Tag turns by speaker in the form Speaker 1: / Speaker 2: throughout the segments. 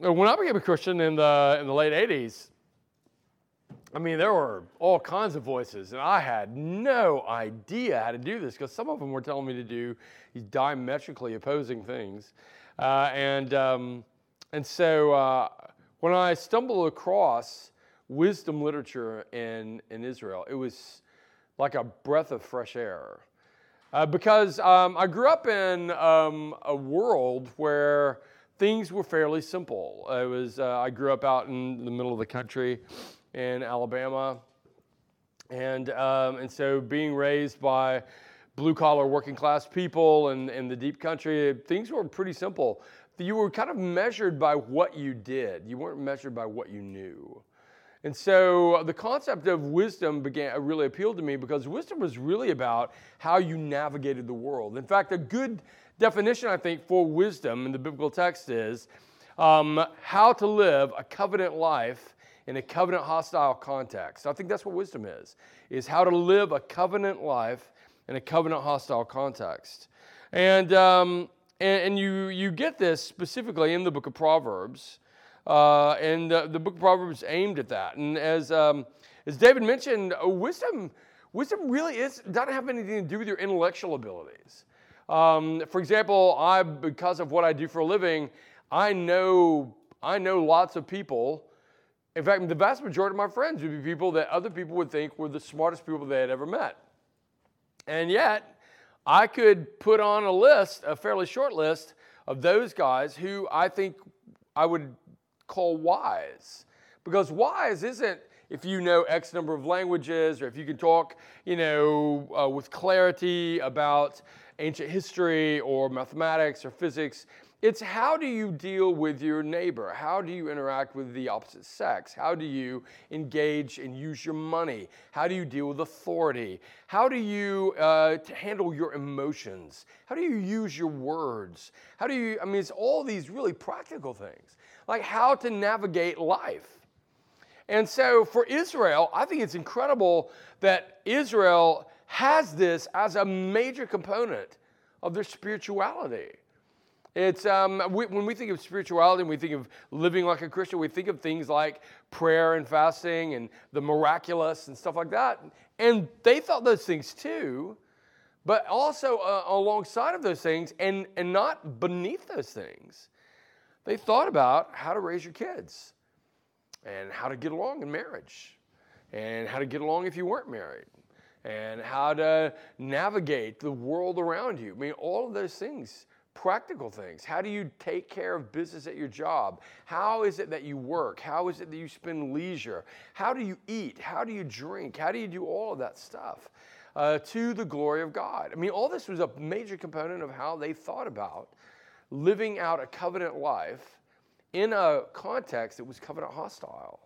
Speaker 1: when I became a Christian in the in the late '80s, I mean, there were all kinds of voices, and I had no idea how to do this because some of them were telling me to do these diametrically opposing things, uh, and um, and so uh, when I stumbled across wisdom literature in in Israel, it was like a breath of fresh air. Uh, because um, I grew up in um, a world where things were fairly simple. It was uh, I grew up out in the middle of the country in Alabama, and um, and so being raised by blue collar working class people and in, the deep country, things were pretty simple. You were kind of measured by what you did. You weren't measured by what you knew. And so the concept of wisdom began really appealed to me because wisdom was really about how you navigated the world. In fact, a good definition, I think, for wisdom in the biblical text is um, how to live a covenant life in a covenant hostile context. I think that's what wisdom is, is how to live a covenant life in a covenant hostile context. And, um, and, and, you, you get this specifically in the book of Proverbs. Uh, and the, the, book of Proverbs aimed at that. And as, um, as David mentioned, uh, wisdom, wisdom really is, doesn't have anything to do with your intellectual abilities. Um, for example, I, because of what I do for a living, I know, I know lots of people. In fact, the vast majority of my friends would be people that other people would think were the smartest people they had ever met. And yet, I could put on a list, a fairly short list, of those guys who I think I would call wise. Because wise isn't if you know X number of languages or if you can talk, you know, uh, with clarity about ancient history or mathematics or physics. It's how do you deal with your neighbor? How do you interact with the opposite sex? How do you engage and use your money? How do you deal with authority? How do you uh, handle your emotions? How do you use your words? How do you, I mean, it's all these really practical things like how to navigate life. And so for Israel, I think it's incredible that Israel has this as a major component of their spirituality. It's um, we, when we think of spirituality and we think of living like a Christian, we think of things like prayer and fasting and the miraculous and stuff like that. And they thought those things too, but also uh, alongside of those things and, and not beneath those things they thought about how to raise your kids and how to get along in marriage and how to get along if you weren't married and how to navigate the world around you. I mean, all of those things, practical things. How do you take care of business at your job? How is it that you work? How is it that you spend leisure? How do you eat? How do you drink? How do you do all of that stuff? Uh, to the glory of God. I mean, all this was a major component of how they thought about living out a covenant life in a context that was covenant hostile.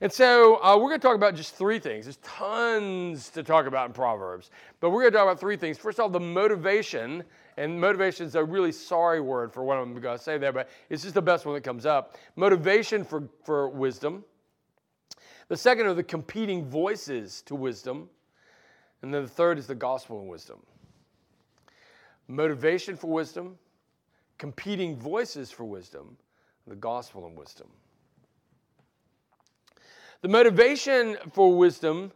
Speaker 1: And so uh, we're going to talk about just three things. There's tons to talk about in Proverbs, but we're going to talk about three things. First of all, the motivation, and motivation is a really sorry word for what I'm going to say there, but it's just the best one that comes up. Motivation for, for wisdom. The second are the competing voices to wisdom. And then the third is the gospel and wisdom. Motivation for wisdom, competing voices for wisdom, the gospel and wisdom. The motivation for wisdom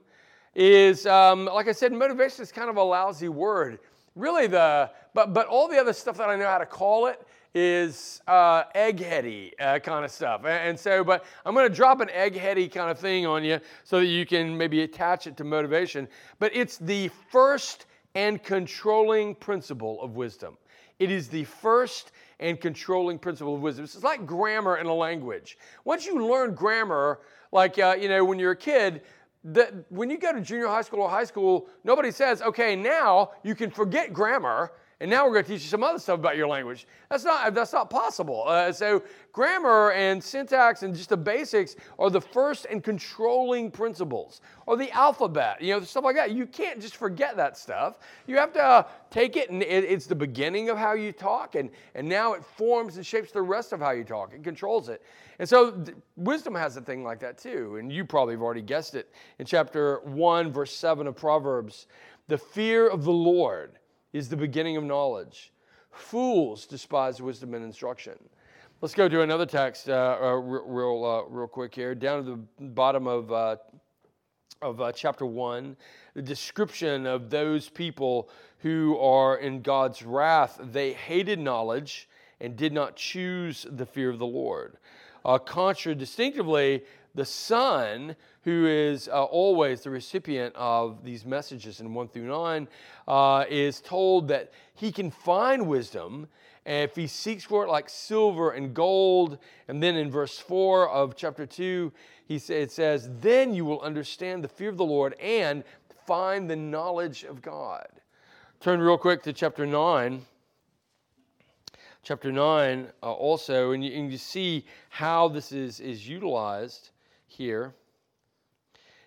Speaker 1: is, um, like I said, motivation is kind of a lousy word. Really, the but but all the other stuff that I know how to call it is uh, eggheady uh, kind of stuff. And, and so, but I'm going to drop an eggheady kind of thing on you so that you can maybe attach it to motivation. But it's the first and controlling principle of wisdom. It is the first and controlling principle of wisdom. It's like grammar in a language. Once you learn grammar, like, uh, you know, when you're a kid, that when you go to junior high school or high school, nobody says, okay, now you can forget grammar and now we're going to teach you some other stuff about your language. That's not, that's not possible. Uh, so, grammar and syntax and just the basics are the first and controlling principles, or the alphabet, you know, stuff like that. You can't just forget that stuff. You have to uh, take it, and it, it's the beginning of how you talk, and, and now it forms and shapes the rest of how you talk. It controls it. And so, th- wisdom has a thing like that too, and you probably have already guessed it. In chapter 1, verse 7 of Proverbs, the fear of the Lord is the beginning of knowledge. Fools despise wisdom and instruction. Let's go to another text uh, uh, real, uh, real quick here. Down at the bottom of, uh, of uh, chapter 1, the description of those people who are in God's wrath. They hated knowledge and did not choose the fear of the Lord. Uh, contradistinctively, the Son, who is uh, always the recipient of these messages in 1 through 9, uh, is told that he can find wisdom if he seeks for it like silver and gold. And then in verse 4 of chapter 2, he it says, Then you will understand the fear of the Lord and find the knowledge of God. Turn real quick to chapter 9 chapter 9 uh, also, and you, and you, see how this is, is utilized here.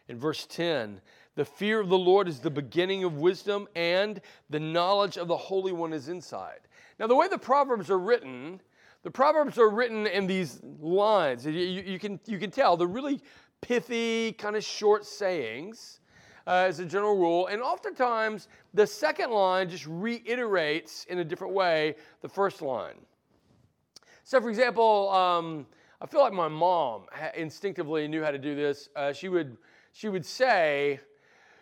Speaker 1: In verse 10, the fear of the Lord is the beginning of wisdom, and the knowledge of the Holy One is inside. Now, the way the Proverbs are written, the Proverbs are written in these lines. You, you, can, you can tell they're really pithy, kind of short sayings uh, as a general rule. And oftentimes, the second line just reiterates in a different way the first line. So, for example, um, I feel like my mom instinctively knew how to do this. Uh, she would she would say,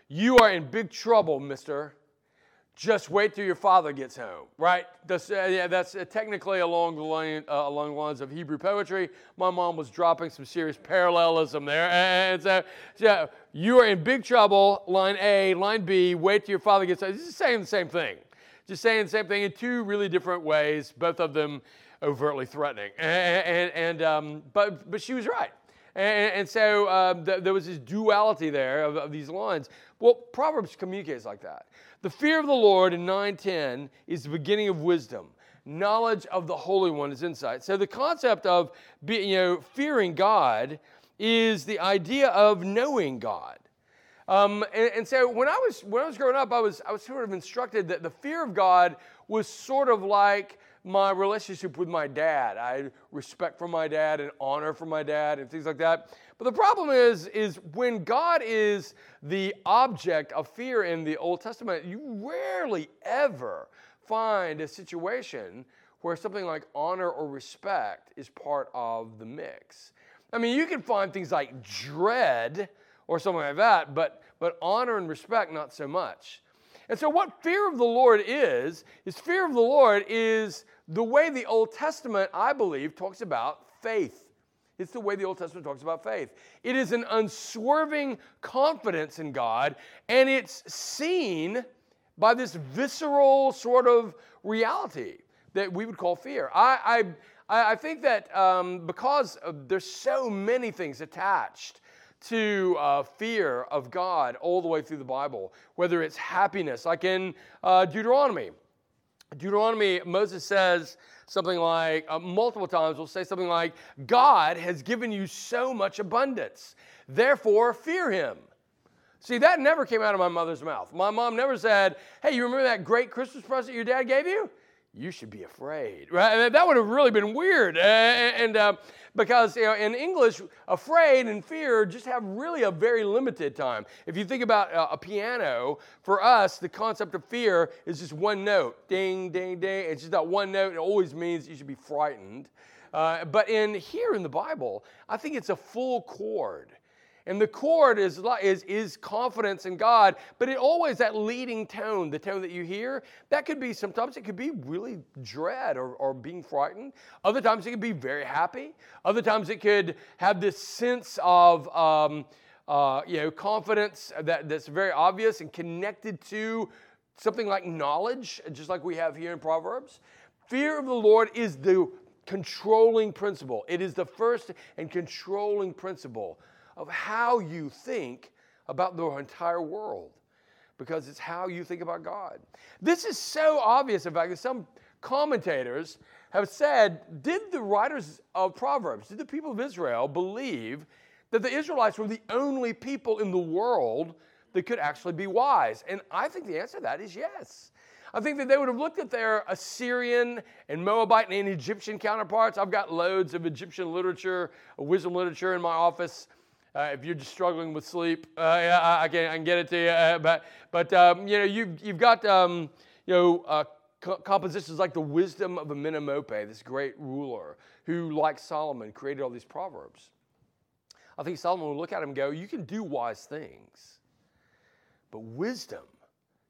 Speaker 1: "You are in big trouble, Mister just wait till your father gets home, right? That's, uh, yeah, that's uh, technically along the, line, uh, along the lines of Hebrew poetry. My mom was dropping some serious parallelism there. And so, so you are in big trouble, line A. Line B, wait till your father gets home. This is saying the same thing. Just saying the same thing in two really different ways, both of them overtly threatening. And, and, and um, but, but she was right. And, and so um, th- there was this duality there of, of these lines. Well, Proverbs communicates like that. The fear of the Lord in 9:10 is the beginning of wisdom. Knowledge of the Holy One is insight. So the concept of be, you know fearing God is the idea of knowing God. Um, and, and, so when I was when I was growing up, I was I was sort of instructed that the fear of God was sort of like my relationship with my dad. I had respect for my dad and honor for my dad and things like that. But the problem is, is when God is the object of fear in the Old Testament, you rarely ever find a situation where something like honor or respect is part of the mix. I mean, you can find things like dread or something like that, but, but honor and respect, not so much. And so, what fear of the Lord is, is fear of the Lord is the way the Old Testament, I believe, talks about faith. It's the way the Old Testament talks about faith. It is an unswerving confidence in God, and it's seen by this visceral sort of reality that we would call fear. I, I, I think that um, because there's so many things attached to uh, fear of God all the way through the Bible, whether it's happiness, like in uh, Deuteronomy. Deuteronomy, Moses says something like, uh, multiple times, will say something like, God has given you so much abundance, therefore fear him. See, that never came out of my mother's mouth. My mom never said, Hey, you remember that great Christmas present your dad gave you? You should be afraid. Right? That would have really been weird. And uh, because you know, in English, afraid and fear just have really a very limited time. If you think about a piano, for us, the concept of fear is just one note ding, ding, ding. It's just that one note. It always means you should be frightened. Uh, but in here in the Bible, I think it's a full chord. And the chord is, is, is confidence in God, but it always that leading tone, the tone that you hear, that could be sometimes it could be really dread or, or being frightened. Other times it could be very happy. Other times it could have this sense of um, uh, you know confidence that, that's very obvious and connected to something like knowledge, just like we have here in Proverbs. Fear of the Lord is the controlling principle. It is the first and controlling principle of how you think about the entire world because it's how you think about God. This is so obvious, in fact, some commentators have said Did the writers of Proverbs, did the people of Israel believe that the Israelites were the only people in the world that could actually be wise? And I think the answer to that is yes. I think that they would have looked at their Assyrian and Moabite and Egyptian counterparts. I've got loads of Egyptian literature, wisdom literature in my office. Uh, if you're just struggling with sleep, uh, I, I, can, I, can, get it to you. Uh, but but um, you know you've, you've got um, you know uh, co- compositions like the wisdom of Amenemope, this great ruler who, like Solomon, created all these proverbs. I think Solomon would look at him and go, You can do wise things, but wisdom,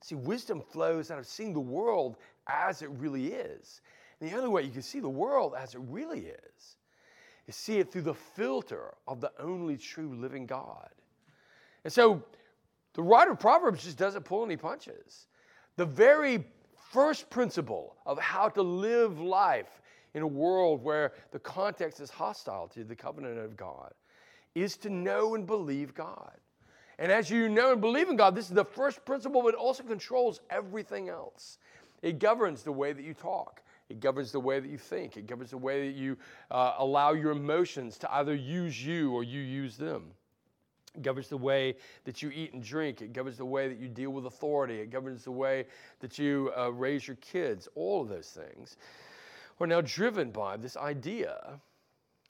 Speaker 1: see, wisdom flows out of seeing the world as it really is. And the only way you can see the world as it really is is see it through the filter of the only true living God. And so the writer of Proverbs just doesn't pull any punches. The very first principle of how to live life in a world where the context is hostile to the covenant of God is to know and believe God. And as you know and believe in God, this is the first principle, but it also controls everything else. It governs the way that you talk. It governs the way that you think. It governs the way that you uh, allow your emotions to either use you or you use them. It governs the way that you eat and drink. It governs the way that you deal with authority. It governs the way that you uh, raise your kids. All of those things are now driven by this idea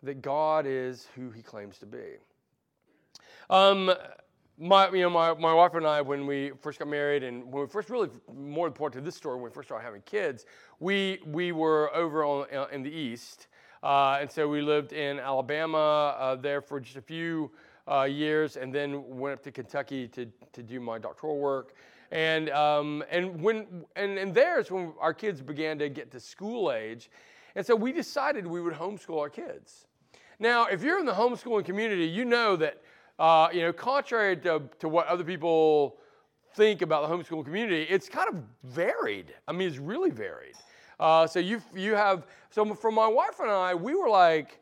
Speaker 1: that God is who he claims to be. Um, my, you know, my, my wife and I, when we first got married, and when we first really, more important to this story, when we first started having kids, we, we were over on, uh, in the East. Uh, and so we lived in Alabama uh, there for just a few uh, years, and then went up to Kentucky to, to do my doctoral work. And, um, and, when, and, and there's when our kids began to get to school age. And so we decided we would homeschool our kids. Now, if you're in the homeschooling community, you know that, uh, you know, contrary to, to what other people think about the homeschool community, it's kind of varied. I mean, it's really varied. Uh, so you you have so for my wife and I, we were like,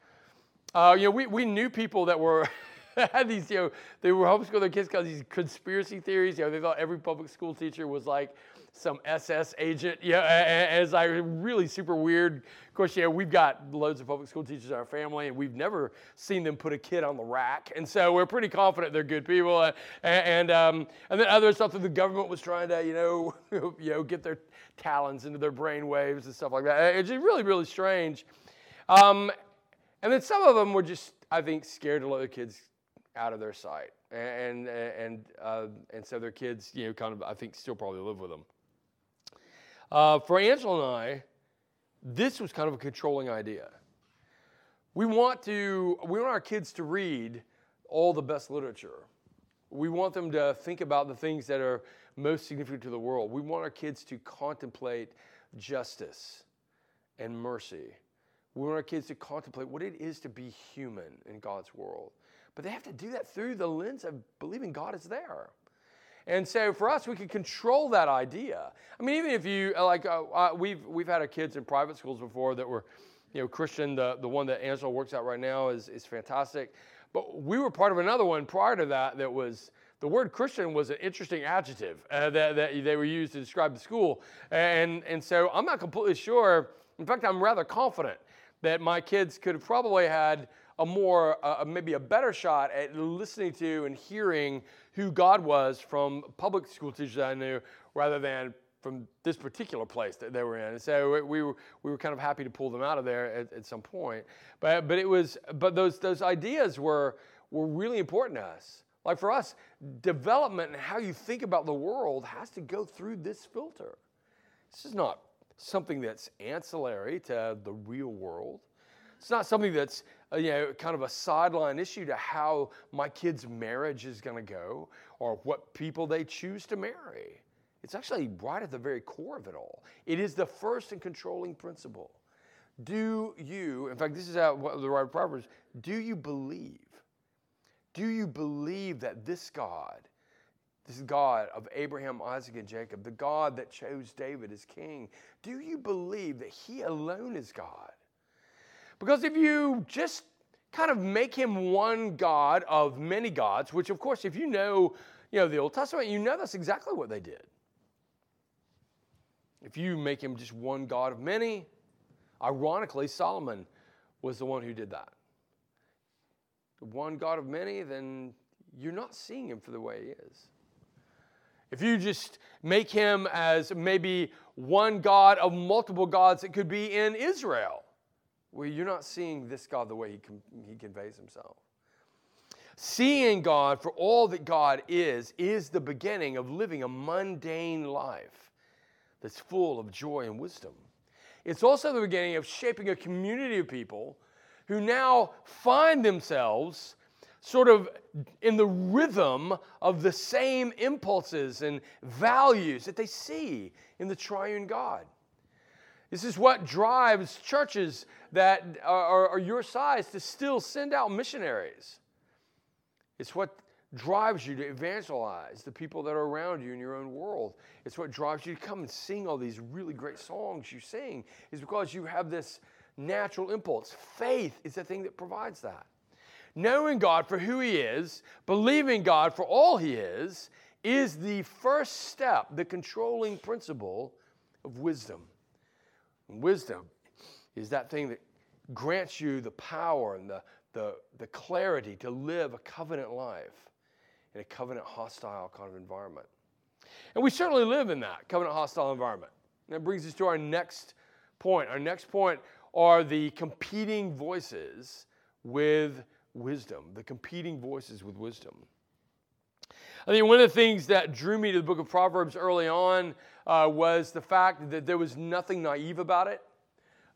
Speaker 1: uh, you know, we, we knew people that were had these, you know, they were homeschooling their kids because these conspiracy theories. You know, they thought every public school teacher was like some SS agent. Yeah, as I really super weird. Of course, yeah, we've got loads of public school teachers in our family, and we've never seen them put a kid on the rack, and so we're pretty confident they're good people. And and, um, and then other stuff that the government was trying to, you know, you know, get their talons into their brain waves and stuff like that. It's just really, really strange. Um, and then some of them were just, I think, scared to let their kids out of their sight, and and uh, and so their kids, you know, kind of, I think, still probably live with them. Uh, for Angela and I, this was kind of a controlling idea. We want to, we want our kids to read all the best literature. We want them to think about the things that are most significant to the world. We want our kids to contemplate justice and mercy. We want our kids to contemplate what it is to be human in God's world. But they have to do that through the lens of believing God is there. And so for us, we can control that idea. I mean, even if you like, uh, uh, we've we've had our kids in private schools before that were, you know, Christian. The the one that Angela works at right now is is fantastic. But we were part of another one prior to that that was the word Christian was an interesting adjective uh, that, that they were used to describe the school. And, and so I'm not completely sure. In fact, I'm rather confident that my kids could have probably had a more, uh, maybe a better shot at listening to and hearing who God was from public school teachers I knew rather than from this particular place that they were in. And so we were, we were kind of happy to pull them out of there at, at some point. But, but it was, but those, those ideas were, were really important to us. Like for us, development and how you think about the world has to go through this filter. This is not something that's ancillary to the real world. It's not something that's Uh, you know kind of a sideline issue to how my kid's marriage is going to go or what people they choose to marry. It's actually right at the very core of it all. It is the first and controlling principle. Do you, in fact, this is how the writer of Proverbs, do you believe? Do you believe that this God, this God of Abraham, Isaac, and Jacob, the God that chose David as king, do you believe that he alone is God? Because if you just kind of make him one God of many gods, which of course, if you know, you know the Old Testament, you know that's exactly what they did. If you make him just one God of many, ironically, Solomon was the one who did that. The one God of many, then you're not seeing him for the way he is. If you just make him as maybe one God of multiple gods, it could be in Israel where you're not seeing this God the way he, com- he conveys himself. Seeing God for all that God is, is the beginning of living a mundane life that's full of joy and wisdom. It's also the beginning of shaping a community of people who now find themselves sort of in the rhythm of the same impulses and values that they see in the triune God. This is what drives churches that are, are, your size to still send out missionaries. It's what drives you to evangelize the people that are around you in your own world. It's what drives you to come and sing all these really great songs you sing, is because you have this natural impulse. Faith is the thing that provides that. Knowing God for who He is, believing God for all He is, is the first step, the controlling principle of wisdom. Wisdom is that thing that grants you the power and the, the, the clarity to live a covenant life in a covenant hostile kind of environment. And we certainly live in that covenant hostile environment. And that brings us to our next point. Our next point are the competing voices with wisdom, the competing voices with wisdom. I think one of the things that drew me to the book of Proverbs early on uh, was the fact that there was nothing naive about it.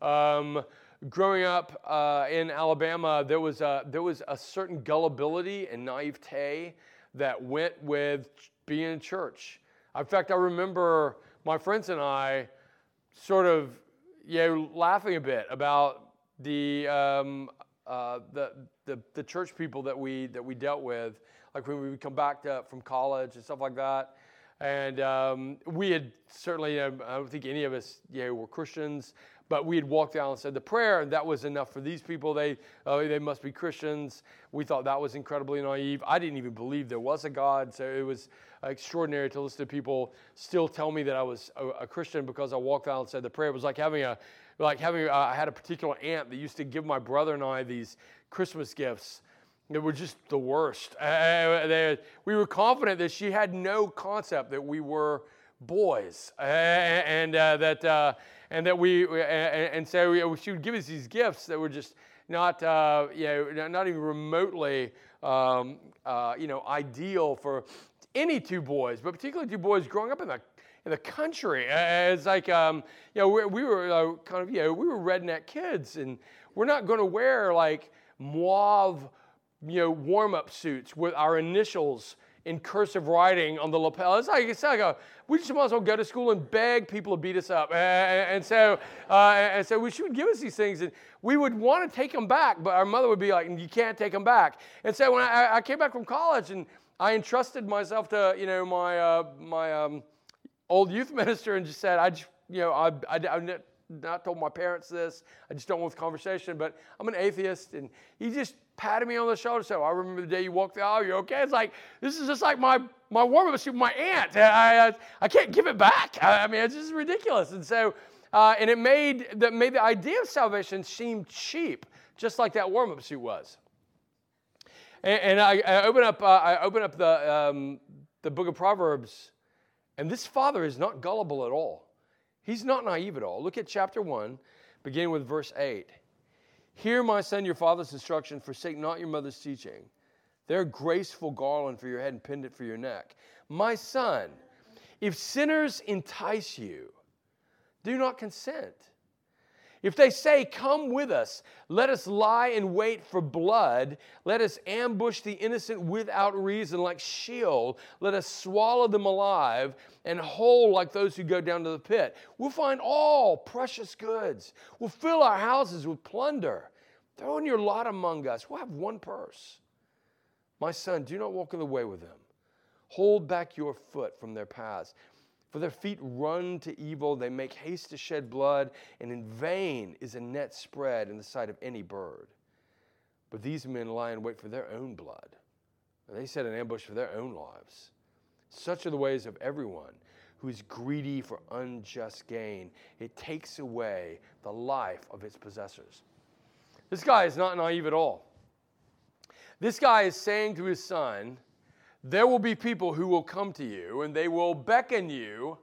Speaker 1: Um, growing up uh, in Alabama, there was, a, there was a certain gullibility and naivete that went with being in church. In fact, I remember my friends and I sort of you know, laughing a bit about the, um, uh, the, the, the, church people that we, that we dealt with, like when we would come back to, from college and stuff like that. And um, we had certainly, um, I don't think any of us know, were Christians, but we had walked down and said the prayer, and that was enough for these people. They, oh, they must be Christians. We thought that was incredibly naive. I didn't even believe there was a God, so it was extraordinary to listen to people still tell me that I was a, a Christian because I walked down and said the prayer. It was like having a, like having, uh, I had a particular aunt that used to give my brother and I these Christmas gifts. They were just the worst. Uh, they, we were confident that she had no concept that we were boys, uh, and uh, that uh, and that we and, so she would give us these gifts that were just not uh, you know not even remotely um, uh, you know ideal for any two boys, but particularly two boys growing up in the in the country. It's like um, you know we, we were uh, kind of you know we were redneck kids, and we're not going to wear like mauve you know warm up suits with our initials in cursive writing on the lapel. It's like, it's like a, we just might as well go to school and beg people to beat us up. And, and so, uh, and so we should give us these things, and we would want to take them back, but our mother would be like, "You can't take them back." And so when I, I came back from college, and I entrusted myself to, you know, my uh, my um, old youth minister, and just said, "I just, you know, I, I, I not told my parents this. I just don't want the conversation, but I'm an atheist. And he just patted me on the shoulder. So I remember the day you walked the aisle. You okay? It's like this is just like my my warm up suit. My aunt. I, I, I can't give it back. I, I mean, it's just ridiculous. And so uh, and it made that made the idea of salvation seem cheap, just like that warm up suit was. And, and I, I, open up uh, I open up the um, the book of Proverbs, and this father is not gullible at all. He's not naive at all. Look at chapter 1, beginning with verse 8. Hear, my son, your father's instruction, forsake not your mother's teaching. They're graceful garland for your head and pendant for your neck. My son, if sinners entice you, do not consent. If they say, Come with us, let us lie in wait for blood, let us ambush the innocent without reason like Sheol, let us swallow them alive and whole like those who go down to the pit. We'll find all precious goods. We'll fill our houses with plunder. Throw in your lot among us. We'll have one purse. My son, do not walk in the way with them. Hold back your foot from their paths. For their feet run to evil, they make haste to shed blood, and in vain is a net spread in the sight of any bird. But these men lie in wait for their own blood, they set an ambush for their own lives. Such are the ways of everyone who is greedy for unjust gain. It takes away the life of its possessors. This guy is not naive at all. This guy is saying to his son, there will be people who will come to you and they will beckon you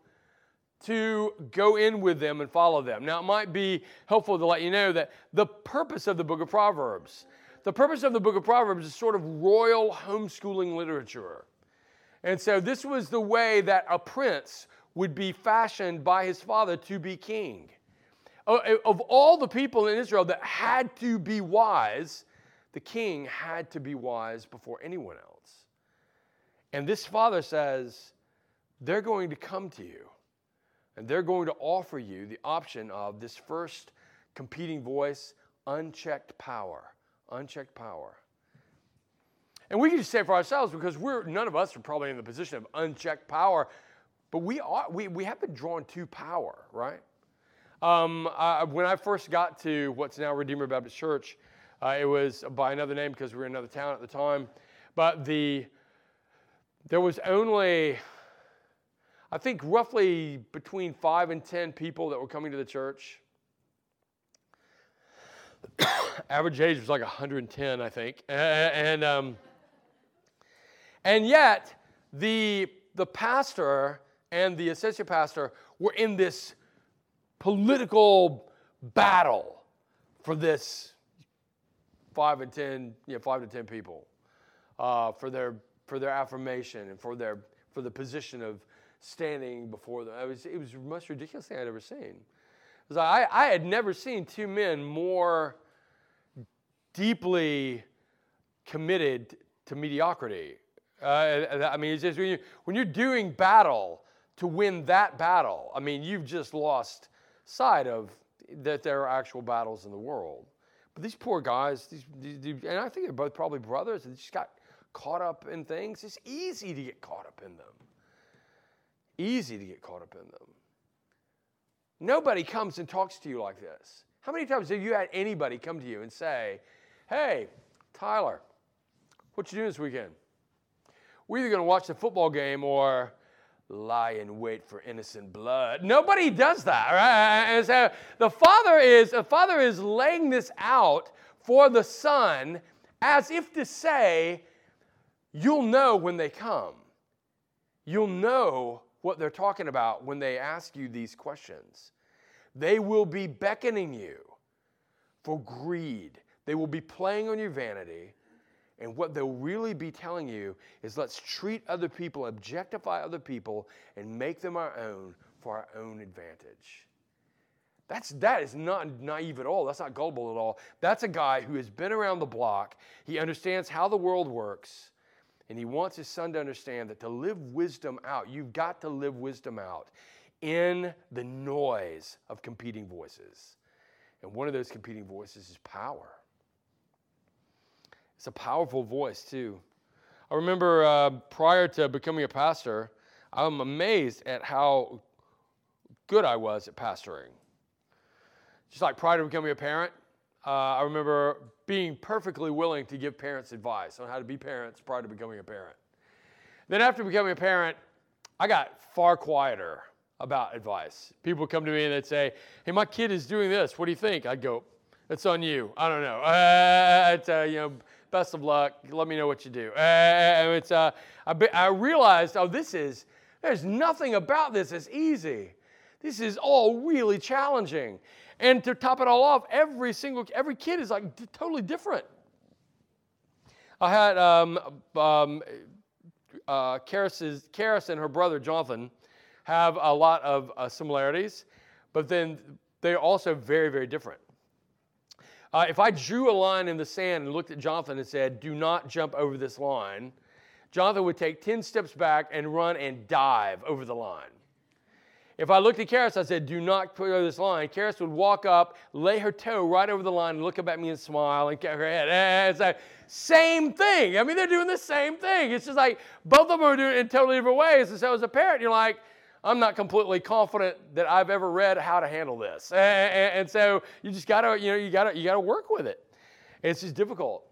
Speaker 1: to go in with them and follow them. Now, it might be helpful to let you know that the purpose of the book of Proverbs, the purpose of the book of Proverbs is sort of royal homeschooling literature. And so, this was the way that a prince would be fashioned by his father to be king. Of all the people in Israel that had to be wise, the king had to be wise before anyone else. And this father says, they're going to come to you and they're going to offer you the option of this first competing voice, unchecked power. Unchecked power. And we can just say for ourselves because we're none of us are probably in the position of unchecked power, but we are we, we have been drawn to power, right? Um, uh, when I first got to what's now Redeemer Baptist Church, uh, it was by another name because we were in another town at the time. But the there was only, I think, roughly between five and ten people that were coming to the church. Average age was like 110, I think, and um, and yet the the pastor and the associate pastor were in this political battle for this five and ten, you know, five to ten people uh, for their for their affirmation and for their for the position of standing before them. It was it was the most ridiculous thing I'd ever seen. I, I had never seen two men more deeply committed to mediocrity. Uh, I mean, it's just when, you, when you're doing battle to win that battle, I mean, you've just lost sight of that there are actual battles in the world. But these poor guys, these, these, and I think they're both probably brothers, they just got caught up in things. It's easy to get caught up in them. Easy to get caught up in them. Nobody comes and talks to you like this. How many times have you had anybody come to you and say, Hey, Tyler, what you doing this weekend? We're either going to watch the football game or lie in wait for innocent blood. Nobody does that, right? And so the father is the father is laying this out for the son as if to say, you'll know when they come. You'll know what they're talking about when they ask you these questions. They will be beckoning you for greed. They will be playing on your vanity. And what they'll really be telling you is let's treat other people, objectify other people, and make them our own for our own advantage. That's, that is not naive at all. That's not gullible at all. That's a guy who has been around the block. He understands how the world works. And he wants his son to understand that to live wisdom out, you've got to live wisdom out in the noise of competing voices. And one of those competing voices is power. It's a powerful voice, too. I remember uh, prior to becoming a pastor, I'm amazed at how good I was at pastoring. Just like prior to becoming a parent, uh, I remember being perfectly willing to give parents advice on how to be parents prior to becoming a parent. Then, after becoming a parent, I got far quieter about advice. People would come to me and they'd say, Hey, my kid is doing this. What do you think? I'd go, It's on you. I don't know. Uh, it's, uh, you know, best of luck. Let me know what you do. Uh, it's, uh, I, I realized, oh, this is, there's nothing about this that's easy. This is all really challenging. And to top it all off, every single, every kid is like totally different. I had um, um, uh, Karis and her brother Jonathan have a lot of uh, similarities, but then they're also very, very different. Uh, if I drew a line in the sand and looked at Jonathan and said, Do not jump over this line, Jonathan would take 10 steps back and run and dive over the line. If I looked at Karis, I said, Do not put over this line. Karis would walk up, lay her toe right over the line, and look up at me and smile and her head. It's like, same thing. I mean, they're doing the same thing. It's just like both of them are doing it in totally different ways. And so, as a parent, you're like, I'm not completely confident that I've ever read how to handle this. And, and, and so you just gotta, you know, you gotta, you gotta work with it. It's just difficult.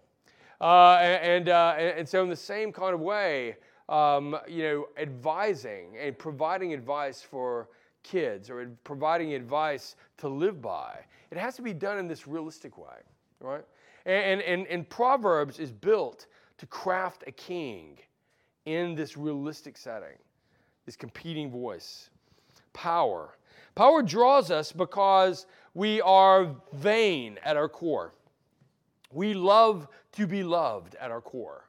Speaker 1: Uh, and, uh, and so in the same kind of way, um, you know, advising and providing advice for kids or providing advice to live by, it has to be done in this realistic way, right? And, and, and Proverbs is built to craft a king in this realistic setting this competing voice. Power. Power draws us because we are vain at our core. We love to be loved at our core.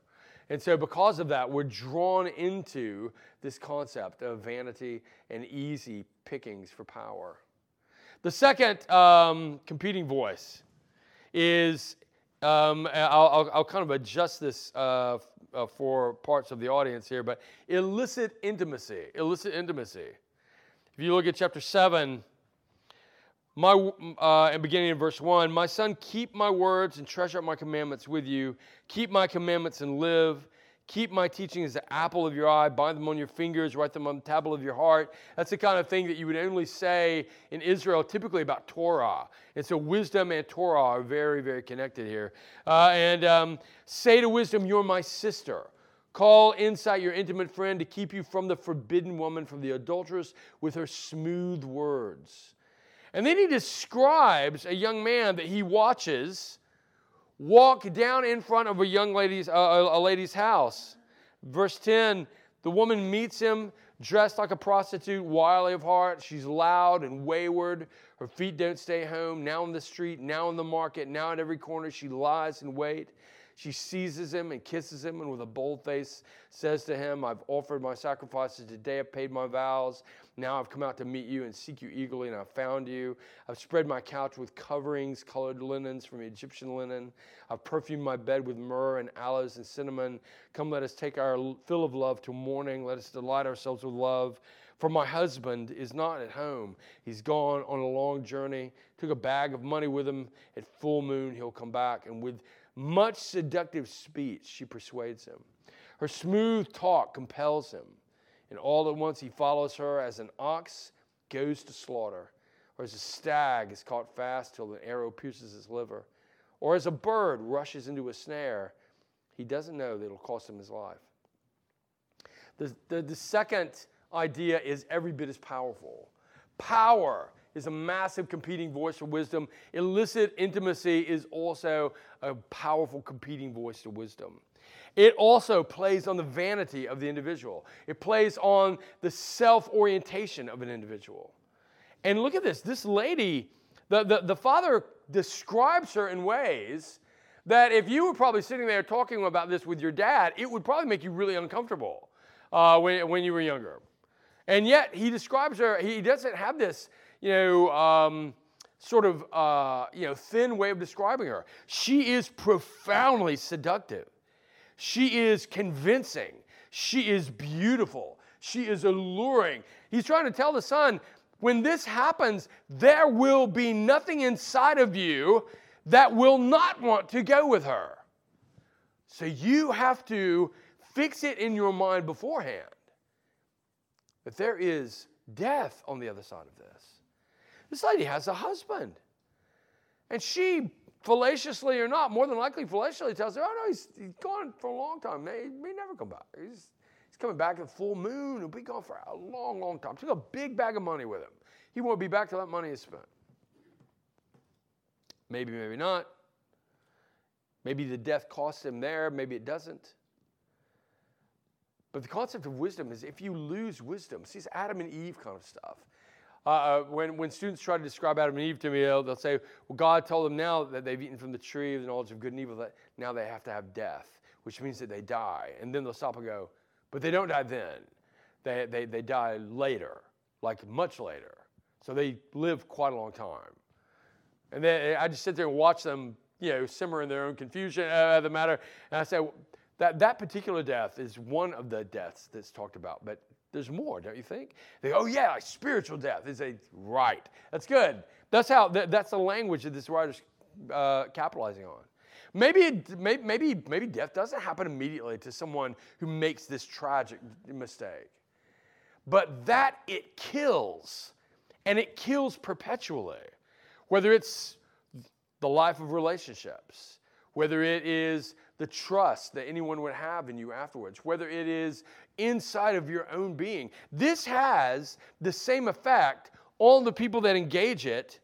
Speaker 1: And so, because of that, we're drawn into this concept of vanity and easy pickings for power. The second um, competing voice is um, I'll, I'll, I'll, kind of adjust this uh, uh, for parts of the audience here, but illicit intimacy. Illicit intimacy. If you look at chapter 7, my, uh, and beginning in verse 1, my son, keep my words and treasure up my commandments with you. Keep my commandments and live. Keep my teaching as the apple of your eye, bind them on your fingers, write them on the tablet of your heart. That's the kind of thing that you would only say in Israel, typically about Torah. And so wisdom and Torah are very, very connected here. Uh, and um, say to wisdom, You're my sister. Call insight your intimate friend to keep you from the forbidden woman, from the adulteress with her smooth words. And then he describes a young man that he watches walk down in front of a young lady's, uh, a lady's house. Verse 10 the woman meets him dressed like a prostitute, wily of heart. She's loud and wayward. Her feet don't stay home. Now in the street, now in the market, now at every corner, she lies in wait. She seizes him and kisses him, and with a bold face says to him, I've offered my sacrifices today, I've paid my vows. Now I've come out to meet you and seek you eagerly, and I've found you. I've spread my couch with coverings, colored linens from Egyptian linen. I've perfumed my bed with myrrh and aloes and cinnamon. Come, let us take our fill of love to morning. Let us delight ourselves with love. For my husband is not at home. He's gone on a long journey. Took a bag of money with him. At full moon, he'll come back. And with much seductive speech, she persuades him. Her smooth talk compels him. And all at once he follows her as an ox goes to slaughter, or as a stag is caught fast till an arrow pierces his liver, or as a bird rushes into a snare. He doesn't know that it'll cost him his life. The, the, the second idea is every bit as powerful. Power is a massive competing voice for wisdom. Illicit intimacy is also a powerful competing voice to wisdom. It also plays on the vanity of the individual. It plays on the self orientation of an individual. And look at this this lady, the, the, the father describes her in ways that if you were probably sitting there talking about this with your dad, it would probably make you really uncomfortable uh, when, when you were younger. And yet he describes her, he doesn't have this you know, um, sort of, uh, you know, thin way of describing her. She is profoundly seductive. She is convincing. She is beautiful. She is alluring. He's trying to tell the son, when this happens, there will be nothing inside of you that will not want to go with her. So you have to fix it in your mind beforehand that there is death on the other side of this. This lady has a husband. And she, fallaciously or not, more than likely fallaciously tells her, oh no, he's, he's gone for a long time. He may never come back. He's, he's coming back at full moon. He'll be gone for a long, long time. Took a big bag of money with him. He won't be back till that money is spent. Maybe, maybe not. Maybe the death costs him there, maybe it doesn't. But the concept of wisdom is if you lose wisdom, see, it's Adam and Eve kind of stuff. Uh, uh, when, when students try to describe Adam and Eve to me, they'll, they'll, say, Well, God told them now that they've eaten from the tree of the knowledge of good and evil, that now they have to have death, which means that they die. And then they'll stop and go, But they don't die then. They, they, they die later, like much later. So they live quite a long time. And then I just sit there and watch them, you know, simmer in their own confusion uh, the matter. And I say, that, that particular death is one of the deaths that's talked about, but there's more, don't you think? They go, oh yeah, spiritual death. They say, right. That's good. That's how. That, that's the language that this writer's uh, capitalizing on. Maybe, maybe, maybe, maybe death doesn't happen immediately to someone who makes this tragic mistake, but that it kills, and it kills perpetually. Whether it's the life of relationships, whether it is the trust that anyone would have in you afterwards, whether it is inside of your own being. This has the same effect on the people that engage it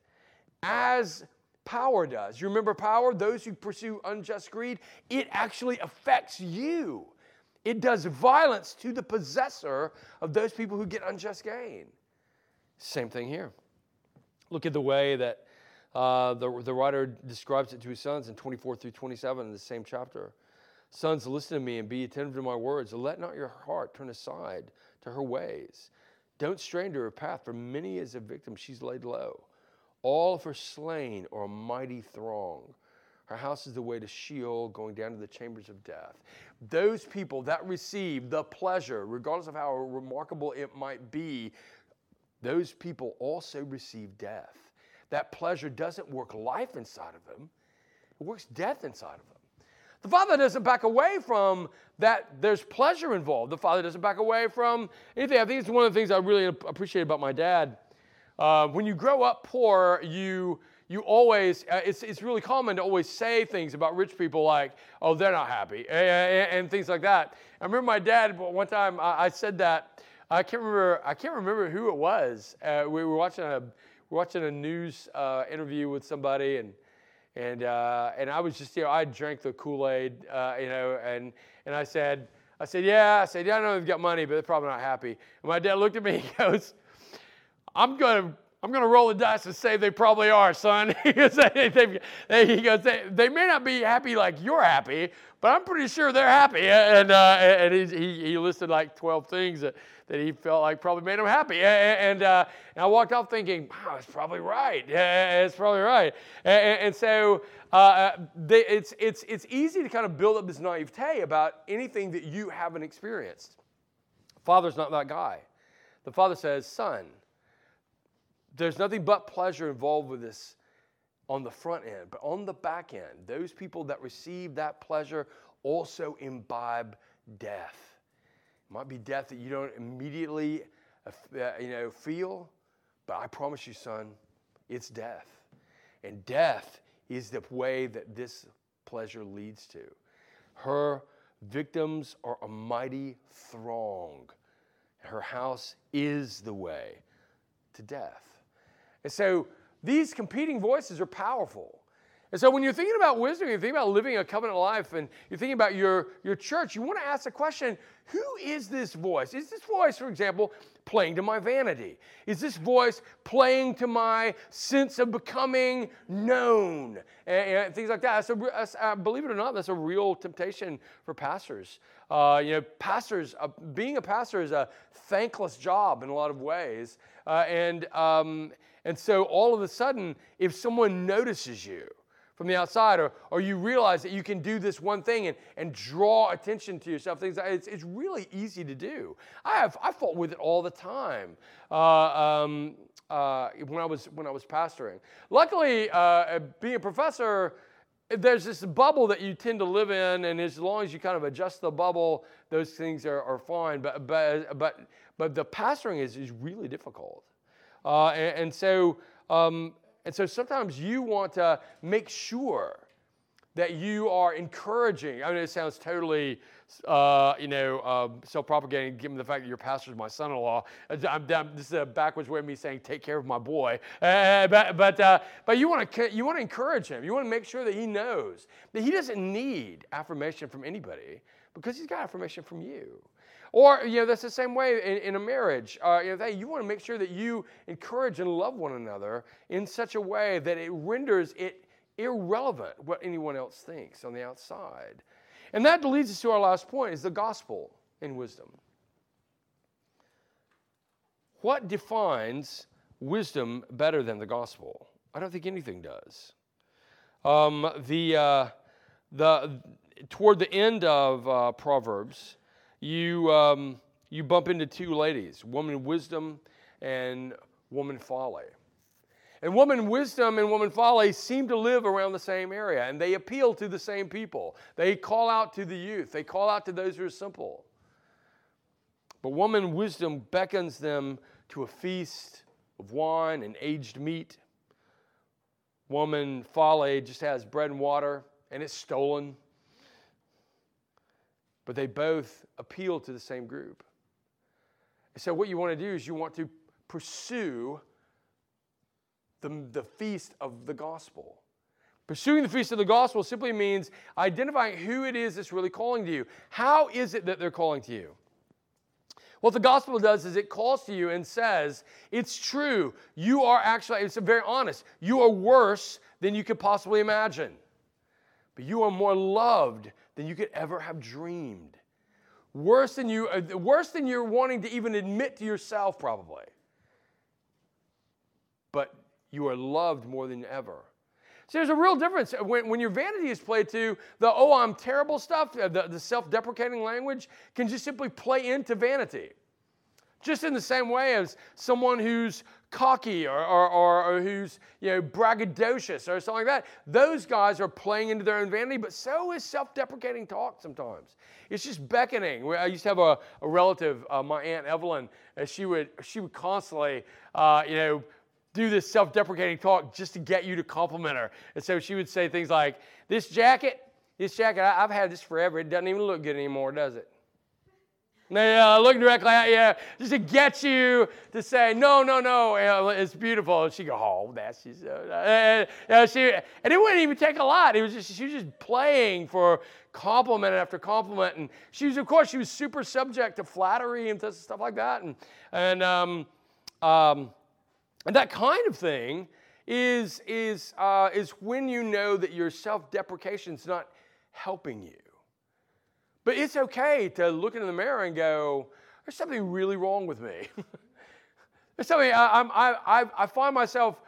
Speaker 1: as power does. You remember power? Those who pursue unjust greed, it actually affects you. It does violence to the possessor of those people who get unjust gain. Same thing here. Look at the way that uh, the, the writer describes it to his sons in 24 through 27 in the same chapter. Sons, listen to me and be attentive to my words. Let not your heart turn aside to her ways. Don't strain to her path, for many is a victim she's laid low. All of her slain are a mighty throng. Her house is the way to Sheol, going down to the chambers of death. Those people that receive the pleasure, regardless of how remarkable it might be, those people also receive death. That pleasure doesn't work life inside of them, it works death inside of them. The Father doesn't back away from that there's pleasure involved. The Father doesn't back away from anything. I think it's one of the things I really appreciate about my dad. Uh, when you grow up poor, you you always uh, it's, it's really common to always say things about rich people like oh they're not happy and, and things like that i remember my dad one time i, I said that i can't remember i can't remember who it was uh, we were watching a we were watching a news uh, interview with somebody and and uh, and I was just you know I drank the Kool Aid uh, you know and and I said I said yeah. I said yeah I know they've got money but they're probably not happy. And my dad looked at me he goes I'm gonna I'm gonna roll the dice and say they probably are son he goes they, they, may not be happy like you're happy but I'm pretty sure they're happy and uh, and he, he, listed like 12 things that that he felt like probably made him happy. And, uh, and I walked off thinking, wow, it's probably right. Yeah, it's probably right. And, and so uh, uh, they, it's, it's, it's easy to kind of build up this naivete about anything that you haven't experienced. Father's not that guy. The father says, son, there's nothing but pleasure involved with this on the front end, but on the back end, those people that receive that pleasure also imbibe death It might be death that you don't immediately uh, uh, you know, feel, but I promise you, son, it's death. And death is the way that this pleasure leads to. Her victims are a mighty throng. Her house is the way to death. And so these competing voices are powerful. And so when you're thinking about wisdom, you're thinking about living a covenant life, and you're thinking about your, your church, you want to ask the question who is this voice? Is this voice, for example, playing to my vanity? Is this voice playing to my sense of becoming known? And, and things like that. So, uh, believe it or not, that's a real temptation for pastors. Uh, you know, pastors, uh, being a pastor is a thankless job in a lot of ways. Uh, and, um, and so all of a sudden, if someone notices you, from the outside, or, or you realize that you can do this one thing and, and draw attention to yourself. Things it's, it's really easy to do. I have I fought with it all the time uh, um, uh, when I was when I was pastoring. Luckily, uh, being a professor, there's this bubble that you tend to live in, and as long as you kind of adjust the bubble, those things are, are fine. But but but but the pastoring is is really difficult, uh, and, and, so. Um, and so sometimes you want to make sure that you are encouraging. I mean, it sounds totally, uh, you know, uh, self-propagating, given the fact that your pastor is my son-in-law. I'm, I'm, this is a backwards way of me saying, "Take care of my boy." Uh, but but uh, but you want to you want to encourage him. You want to make sure that he knows that he doesn't need affirmation from anybody because he's got affirmation from you. Or, you know, that's the same way in, in a marriage. Uh, you, know, you want to make sure that you encourage and love one another in such a way that it renders it irrelevant what anyone else thinks on the outside. And that leads us to our last point is the gospel in wisdom. What defines wisdom better than the gospel? I don't think anything does. Um, the, uh, the, toward the end of uh, Proverbs, you, um, you bump into two ladies, woman wisdom and woman folly. And woman wisdom and woman folly seem to live around the same area, and they appeal to the same people. They call out to the youth, they call out to those who are simple. But woman wisdom beckons them to a feast of wine and aged meat. Woman folly just has bread and water, and it's stolen but they both appeal to the same group. So, what you want to do is you want to pursue the, the feast of the gospel. Pursuing the feast of the gospel simply means identifying who it is that's really calling to you. How is it that they're calling to you? What the gospel does is it calls to you and says, It's true. You are actually, it's very honest, you are worse than you could possibly imagine. But you are more loved than you could ever have dreamed. Worse than you, uh, worse than you're wanting to even admit to yourself, probably. But you are loved more than ever. So there's a real difference. When, when your vanity is played to, the oh, I'm terrible stuff, uh, the, the self deprecating language can just simply play into vanity. Just in the same way as someone who's cocky or, or, or, or, who's you know braggadocious or something like that. Those guys are playing into their own vanity, but so is self-deprecating talk sometimes. It's just beckoning. I used to have a, a relative, uh, my aunt Evelyn, and she would she would constantly uh, you know do this self-deprecating talk just to get you to compliment her. And so she would say things like, "This jacket, this jacket, I, I've had this forever. It doesn't even look good anymore, does it?" Yeah, look directly at you, just to get you to say, no, no, no, it's beautiful. And she go, oh, that's just, uh, and, she, and it wouldn't even take a lot. It was just, she was just playing for compliment after compliment. And she was, of course, she was super subject to flattery and stuff like that. And, and, um, um, and that kind of thing is, is, uh, is when you know that your self-deprecation is not helping you. But it's okay to look into the mirror and go, there's something really wrong with me. there's something I, I, I, I find myself,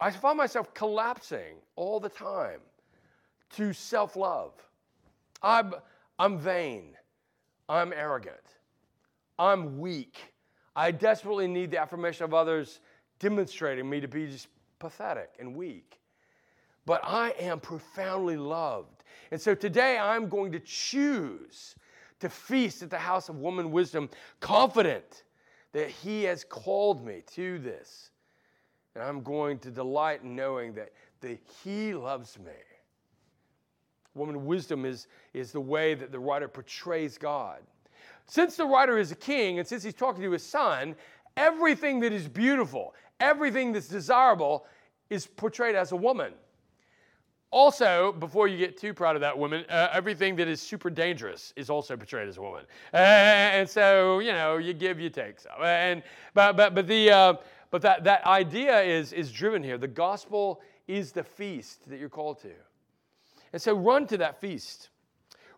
Speaker 1: I find myself collapsing all the time to self-love. I'm, I'm vain. I'm arrogant. I'm weak. I desperately need the affirmation of others demonstrating me to be just pathetic and weak. But I am profoundly loved and so today I'm going to choose to feast at the house of woman wisdom, confident that He has called me to this. And I'm going to delight in knowing that, that He loves me. Woman wisdom is, is the way that the writer portrays God. Since the writer is a king, and since he's talking to his son, everything that is beautiful, everything that's desirable is portrayed as a woman. Also, before you get too proud of that woman, uh, everything that is super dangerous is also portrayed as a woman. And so, you know, you give, you take. So, and but but but the uh, but that that idea is is driven here. The gospel is the feast that you're called to, and so run to that feast.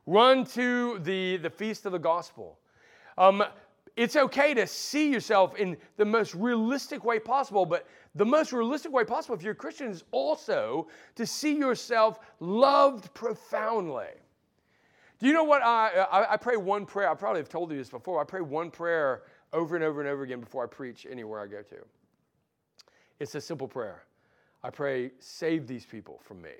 Speaker 1: Run to the the feast of the gospel. Um, it's okay to see yourself in the most realistic way possible, but the most realistic way possible if you're a Christian is also to see yourself loved profoundly. Do you know what I, I, I pray one prayer? I probably have told you this before. I pray one prayer over and over and over again before I preach anywhere I go to. It's a simple prayer. I pray, save these people from me.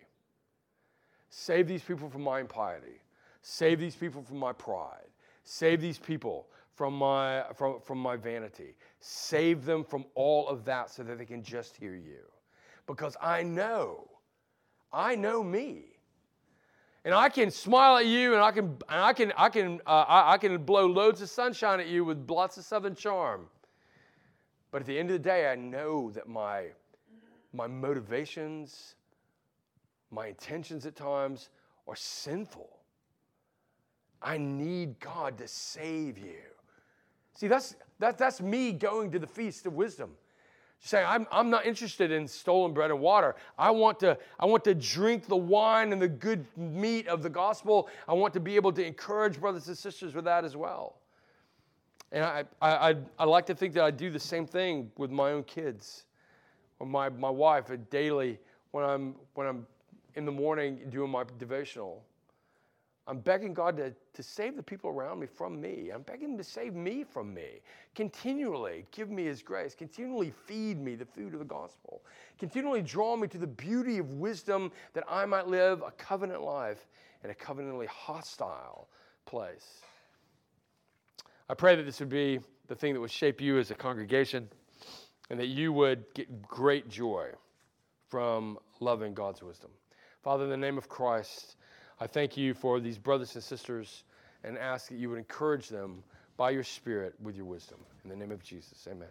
Speaker 1: Save these people from my impiety. Save these people from my pride. Save these people from my, from, from my vanity. Save them from all of that so that they can just hear you. Because I know, I know me. And I can smile at you and I can, and I can, I can, uh, I, I can blow loads of sunshine at you with lots of southern charm. But at the end of the day, I know that my, my motivations, my intentions at times are sinful. I need God to save you. See, that's, that, that's me going to the feast of wisdom. Saying, I'm, I'm not interested in stolen bread and water. I want, to, I want to drink the wine and the good meat of the gospel. I want to be able to encourage brothers and sisters with that as well. And I, I, I, I like to think that I do the same thing with my own kids or my, my wife daily when I'm, when I'm in the morning doing my devotional. I'm begging God to, to save the people around me from me. I'm begging Him to save me from me. Continually give me His grace. Continually feed me the food of the gospel. Continually draw me to the beauty of wisdom that I might live a covenant life in a covenantally hostile place. I pray that this would be the thing that would shape you as a congregation and that you would get great joy from loving God's wisdom. Father, in the name of Christ, I thank you for these brothers and sisters and ask that you would encourage them by your Spirit with your wisdom. In the name of Jesus, amen.